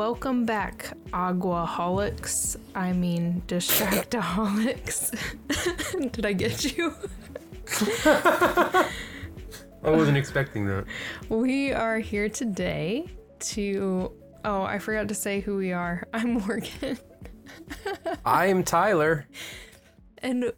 Welcome back, Aguaholics. I mean, Distractaholics. Did I get you? I wasn't expecting that. We are here today to. Oh, I forgot to say who we are. I'm Morgan. I'm Tyler. And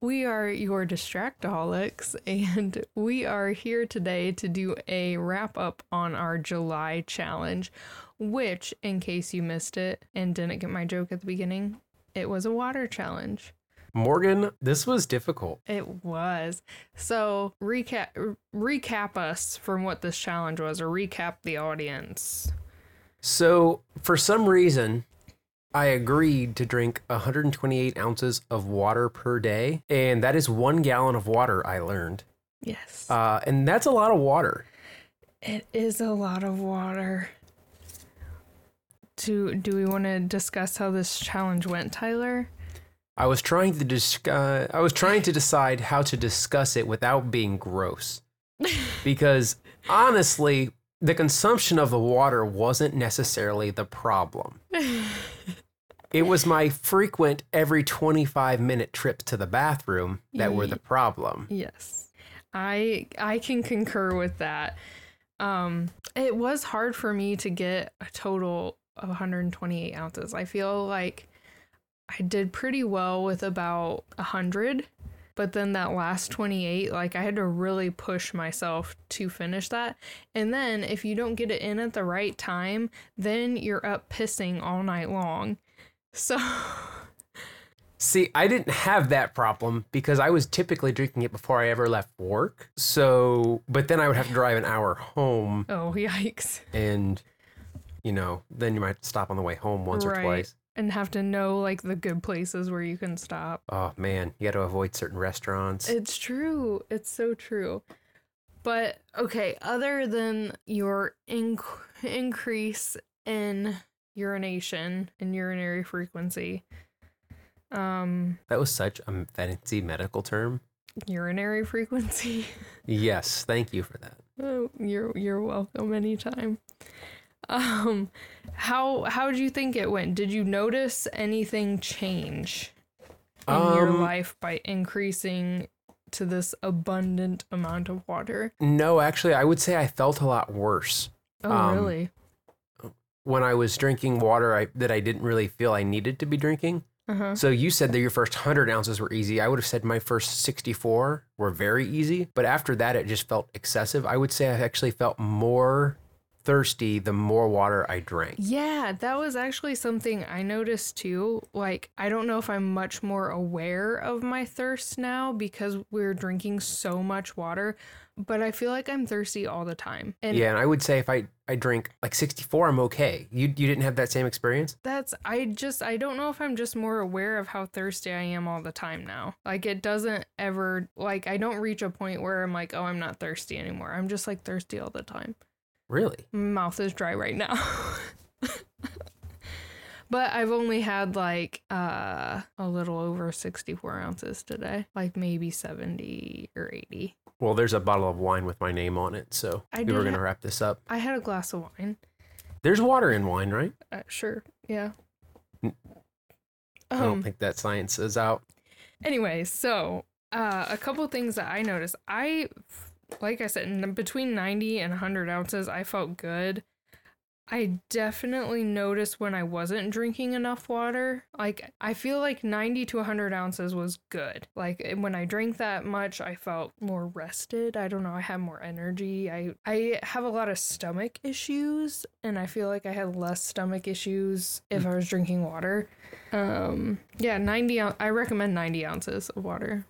we are your Distractaholics, and we are here today to do a wrap up on our July challenge, which, in case you missed it and didn't get my joke at the beginning, it was a water challenge. Morgan, this was difficult. It was. So, recap recap us from what this challenge was or recap the audience. So, for some reason, I agreed to drink 128 ounces of water per day, and that is one gallon of water, I learned. Yes. Uh, and that's a lot of water. It is a lot of water. Do do we want to discuss how this challenge went, Tyler? I was trying to dis- uh, I was trying to decide how to discuss it without being gross. because honestly, the consumption of the water wasn't necessarily the problem. it was my frequent every 25 minute trips to the bathroom that were the problem. Yes. I I can concur with that. Um it was hard for me to get a total of 128 ounces. I feel like I did pretty well with about 100, but then that last 28, like I had to really push myself to finish that. And then if you don't get it in at the right time, then you're up pissing all night long. So See, I didn't have that problem because I was typically drinking it before I ever left work. So, but then I would have to drive an hour home oh yikes. and you know, then you might stop on the way home once or twice. And have to know like the good places where you can stop. Oh man, you got to avoid certain restaurants. It's true. It's so true. But okay, other than your inc- increase in urination and urinary frequency, um, that was such a fancy medical term. urinary frequency. Yes, thank you for that. oh, you're you're welcome anytime. Um, how how do you think it went? Did you notice anything change in your Um, life by increasing to this abundant amount of water? No, actually, I would say I felt a lot worse Oh, Um, really? when I was drinking water I, that I didn't really feel I needed to be drinking. Uh-huh. So you said that your first 100 ounces were easy. I would have said my first 64 were very easy, but after that it just felt excessive. I would say I actually felt more thirsty the more water I drank. Yeah, that was actually something I noticed too. Like, I don't know if I'm much more aware of my thirst now because we're drinking so much water, but I feel like I'm thirsty all the time. And yeah, and I would say if I I drink like 64, I'm okay. You you didn't have that same experience? that's, I just, I don't know if I'm just more aware of how thirsty I am all the time now. Like, it doesn't ever, like, I don't reach a point where I'm like, oh, I'm not thirsty anymore. I'm just like thirsty all the time. Really? Mouth is dry right now. but I've only had like uh a little over 64 ounces today, like maybe 70 or 80. Well, there's a bottle of wine with my name on it, so I we were going to wrap this up. I had a glass of wine. There's water in wine, right? Uh, sure, yeah. I don't Um, think that science is out. anyway, so uh, a couple things that I noticed. I, like I said, in between 90 and 100 ounces, I felt good. I definitely noticed when I wasn't drinking enough water. Like, I feel like 90 to 100 ounces was good. Like, when I drank that much, I felt more rested. I don't know, I had more energy. I, I have a lot of stomach issues, and I feel like I had less stomach issues if I was drinking water. Um, yeah, 90 I recommend 90 ounces of water.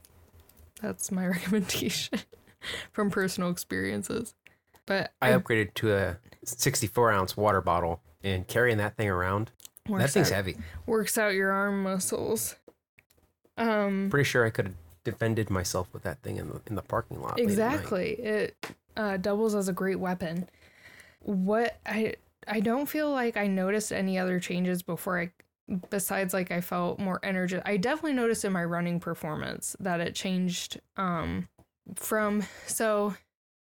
That's my recommendation from personal experiences. But I upgraded to a 64 ounce water bottle and carrying that thing around. That thing's out, heavy. works out your arm muscles. Um, Pretty sure I could have defended myself with that thing in the in the parking lot. late at night. exactly. It uh, doubles as a great weapon. What I I don't feel like I noticed any other changes before I besides like I felt more energy. I definitely noticed in my running performance that it changed um from so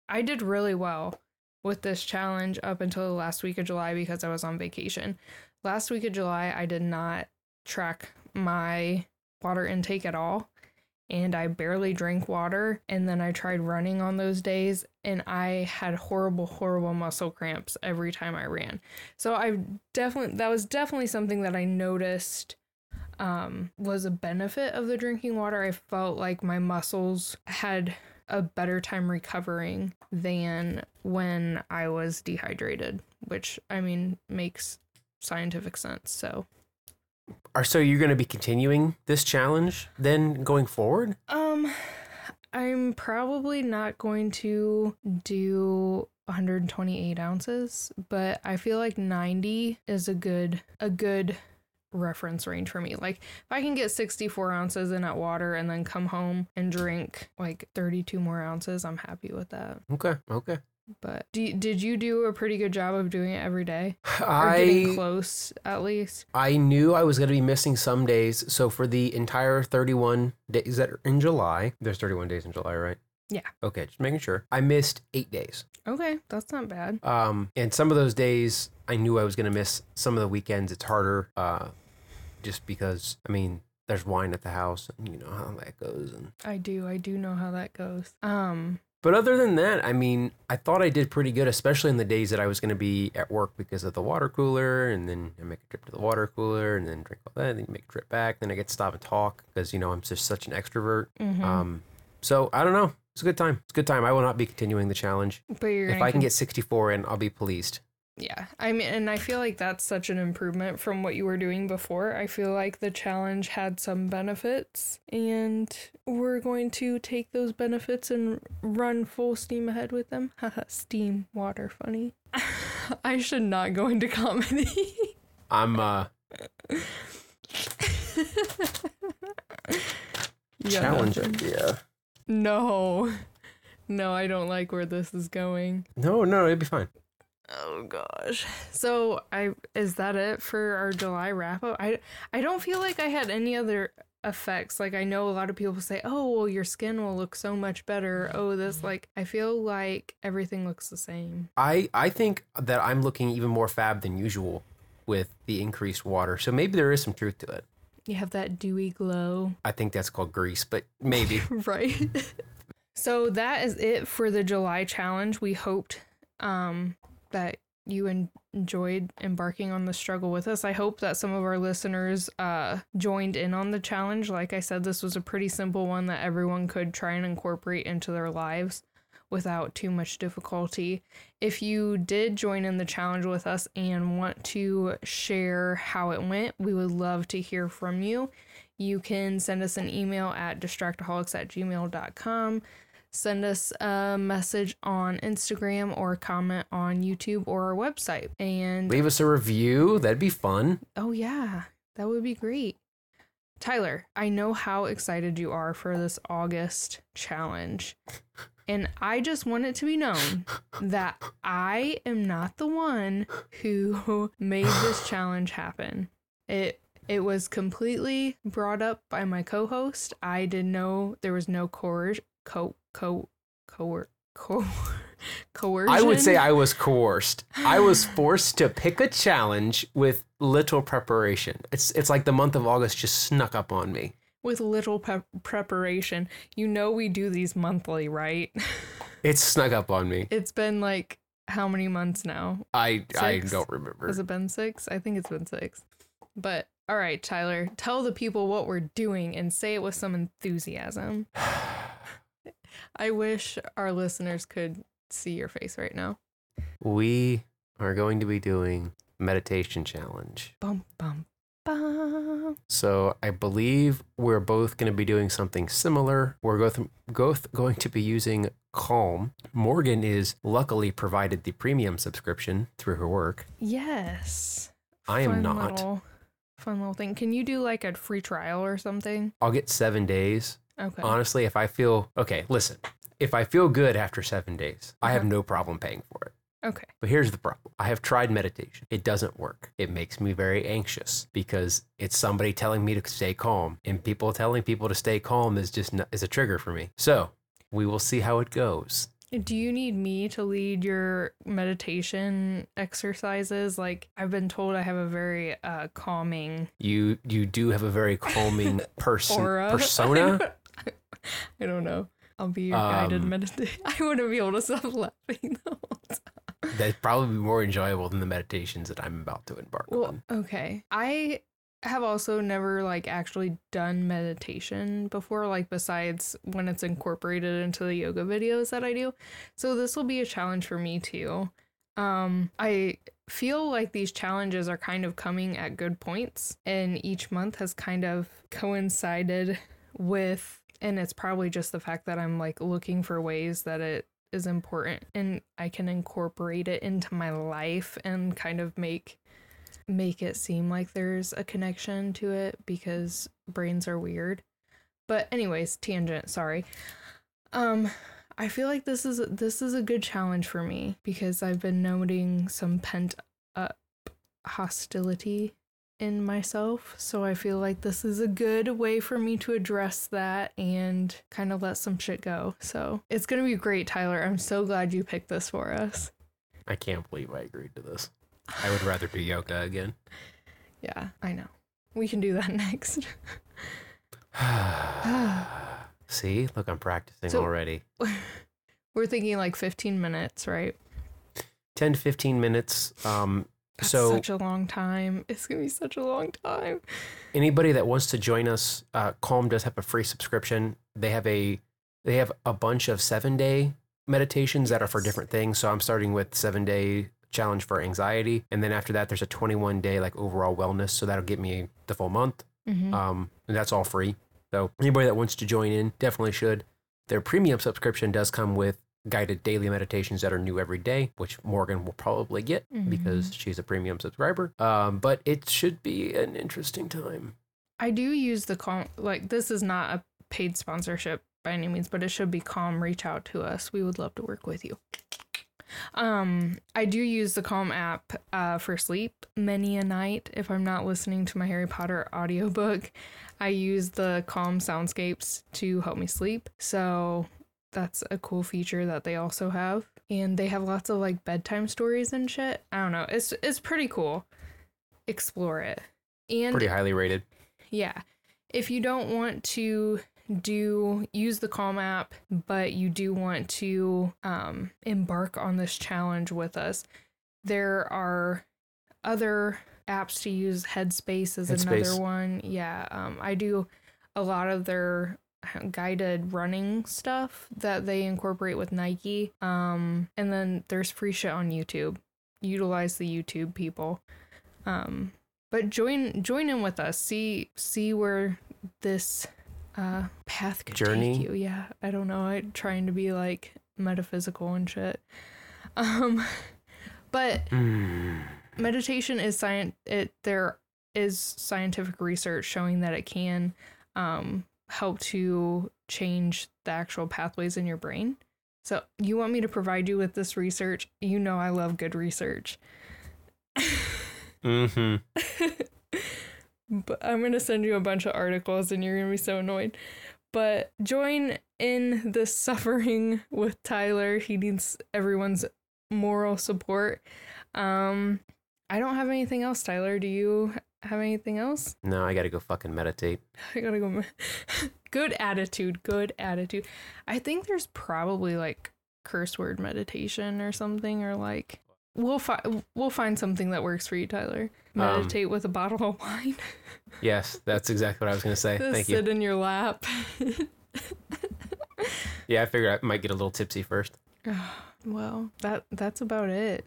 I did really well with this challenge up until the last week of July because I was on vacation. Last week of July, I did not track my water intake at all and I barely drank water. And then I tried running on those days and I had horrible, horrible muscle cramps every time I ran. So I definitely, that was definitely something that I noticed um, was a benefit of the drinking water. I felt like my muscles had a better time recovering than when I was dehydrated, which I mean makes scientific sense. So Are so you're going to be continuing this challenge then going forward? Um, I'm probably not going to do 128 ounces, but I feel like 90 is a good a good reference range for me. Like if I can get 64 ounces in at water and then come home and drink like 32 more ounces, I'm happy with that. Okay, okay. But do, did you do a pretty good job of doing it every day? Or getting I close at least? I knew I was going to be missing some days. So for the entire 31 days that are in July, there's 31 days in July, right? Yeah. Okay, just making sure. I missed 8 days. Okay, that's not bad. Um, and some of those days I knew I was going to miss. Some of the weekends it's harder, uh, just because I mean there's wine at the house, and you know how that goes. And I do. I do know how that goes. Um, but other than that, I mean, I thought I did pretty good, especially in the days that I was going to be at work because of the water cooler, and then I make a trip to the water cooler, and then drink all that, and then make a trip back. Then I get to stop and talk because you know I'm just such an extrovert. mhm. Um, so I don't know. It's a good time. It's a good time. I will not be continuing the challenge. but you're If I can get 64 in, I'll be pleased. Yeah, I mean, and I feel like that's such an improvement from what you were doing before. I feel like the challenge had some benefits, and we're going to take those benefits and run full steam ahead with them. Haha, steam, water, funny. I should not go into comedy. I'm uh Yeah, challenge idea. No, no, I don't like where this is going. No, no, it'd be fine. Oh gosh. So I is that it for our July wrap up? I I don't feel like I had any other effects. Like I know a lot of people say, "Oh, well your skin will look so much better." Oh, this like I feel like everything looks the same. I I think that I'm looking even more fab than usual with the increased water. So maybe there is some truth to it. You have that dewy glow. I think that's called grease, but maybe. right. so that is it for the July challenge. We hoped um that you en- enjoyed embarking on the struggle with us. I hope that some of our listeners uh joined in on the challenge. Like I said, this was a pretty simple one that everyone could try and incorporate into their lives without too much difficulty. If you did join in the challenge with us and want to share how it went, we would love to hear from you. You can send us an email at distractaholics at gmail.com. Send us a message on Instagram or comment on YouTube or our website. And Leave us a review. That'd be fun. oh, yeah, that would be great. Tyler, I know how excited you are for this August challenge. And I just want it to be known that I am not the one who made this challenge happen. It it was completely brought up by my co-host. I didn't know there was no coercion co co coer co coercion. I would say I was coerced. I was forced to pick a challenge with little preparation. It's it's like the month of August just snuck up on me. With little pe- preparation. You know we do these monthly, right? It's snuck up on me. It's been like how many months now? I I don't remember. Has it been six? I think it's been six. But all right, Tyler, tell the people what we're doing and say it with some enthusiasm. I wish our listeners could see your face right now. We are going to be doing meditation challenge. Bum bum bum. So I believe we're both going to be doing something similar. We're both, both going to be using Calm. Morgan is luckily provided the premium subscription through her work. Yes. I am Fun not. Little, fun little thing. Can you do like a free trial or something? I'll get seven days. Okay. Honestly, if I feel okay, listen, if I feel good after seven days, I have uh-huh. no problem paying for it. Okay. But here's the problem I have tried meditation, it doesn't work. It makes me very anxious because it's somebody telling me to stay calm, and people telling people to stay calm is just is a trigger for me. So we will see how it goes. Do you need me to lead your meditation exercises? Like I've been told I have a very uh calming You you do have a very calming person persona. I don't know. I'll be your guided Um, meditation. I wouldn't be able to stop laughing though. That'd probably be more enjoyable than the meditations that I'm about to embark Well, on. okay. I have also never like actually done meditation before, like besides when it's incorporated into the yoga videos that I do. So this will be a challenge for me too. Um, I feel like these challenges are kind of coming at good points, and each month has kind of coincided with, and it's probably just the fact that I'm like looking for ways that it is important and I can incorporate it into my life and kind of make make it seem like there's a connection to it because brains are weird. But anyways, tangent, sorry. Um I feel like this is this is a good challenge for me because I've been noting some pent up hostility in myself. So I feel like this is a good way for me to address that and kind of let some shit go. So it's going to be great, Tyler. I'm so glad you picked this for us. I can't believe I agreed to this. I would rather do yoga again. Yeah, I know. We can do that next. See, look, I'm practicing So- already. We're thinking like 15 minutes, right? 10 to 15 minutes. Um, That's so such a long time. It's going to be such a long time. anybody that wants to join us, uh, Calm does have a free subscription. They have a they have a bunch of seven day meditations that are for different things. So I'm starting with seven day challenge for anxiety, and then after that, there's a 21 day like overall wellness. So that'll get me the full month. Mhm. Um, and that's all free. So anybody that wants to join in definitely should. Their premium subscription does come with guided daily meditations that are new every day, which Morgan will probably get because she's a premium subscriber. Um, but it should be an interesting time. I do use the calm, like, this is not a paid sponsorship by any means, but it should be calm. Reach out to us. We would love to work with you. Um, I do use the Calm app uh, for sleep many a night. If I'm not listening to my Harry Potter audiobook, I use the Calm soundscapes to help me sleep. So that's a cool feature that they also have. And they have lots of like bedtime stories and shit. I don't know. It's it's pretty cool. Explore it. And Pretty highly rated. yeah. If you don't want to do use the Calm app, but you do want to um, embark on this challenge with us, there are other apps to use. Headspace is Headspace. another one. Yeah, um, I do a lot of their guided running stuff that they incorporate with Nike. Um, and then there's free shit on YouTube. Utilize the YouTube people. Um, but join join in with us. See see where this uh path could Journey? take you. Yeah, I don't know. I'm trying to be like metaphysical and shit. Um, but Mm. meditation is science. It there is scientific research showing that it can um help to change the actual pathways in your brain. So you want me to provide you with this research? You know I love good research. mm hmm. but I'm gonna send you a bunch of articles and you're gonna be so annoyed. But join in the suffering with Tyler. He needs everyone's moral support. Um, I don't have anything else, Tyler. Do you have anything else? No, I gotta go fucking meditate. I gotta go. good attitude. Good attitude. I think there's probably like curse word meditation or something, or like we'll find we'll find something that works for you, Tyler. Um, Meditate with a bottle of wine. Yes, that's exactly what I was gonna say. Thank you. sit in your lap. Yeah, I figured I might get a little tipsy first. well, that that's about it.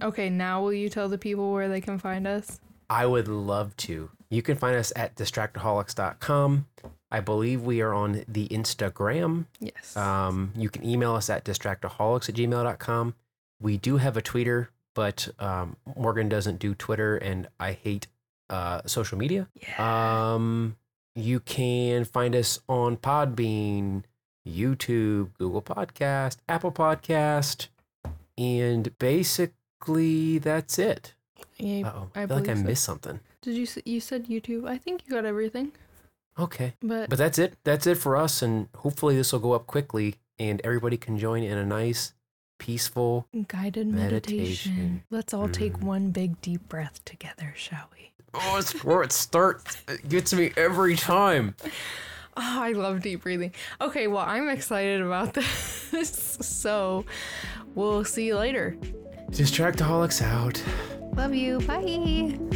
Okay, now will you tell the people where they can find us? I would love to. You can find us at distractaholics.com. I believe we are on the Instagram. Yes. Um, you can email us at distractaholics at gmail.com. We do have a Twitter, but um, Morgan doesn't do Twitter, and I hate uh, social media. yeah. Um, you can find us on Podbean, YouTube, Google Podcast, Apple Podcast, and basically that's it. Yeah, Oh, I I feel like I so. missed something. Did you you said YouTube? I think you got everything. Okay, But, but that's it. That's it for us, and hopefully this will go up quickly. and everybody can join in a nice, peaceful. Guided meditation. Meditation. Let's all take Mm. one big deep breath together, shall we? Oh, it's where it starts. It gets me every time. Oh, I love deep breathing. Okay, well, I'm excited about this. so we'll see you later. Distractaholics out. Love you. Bye.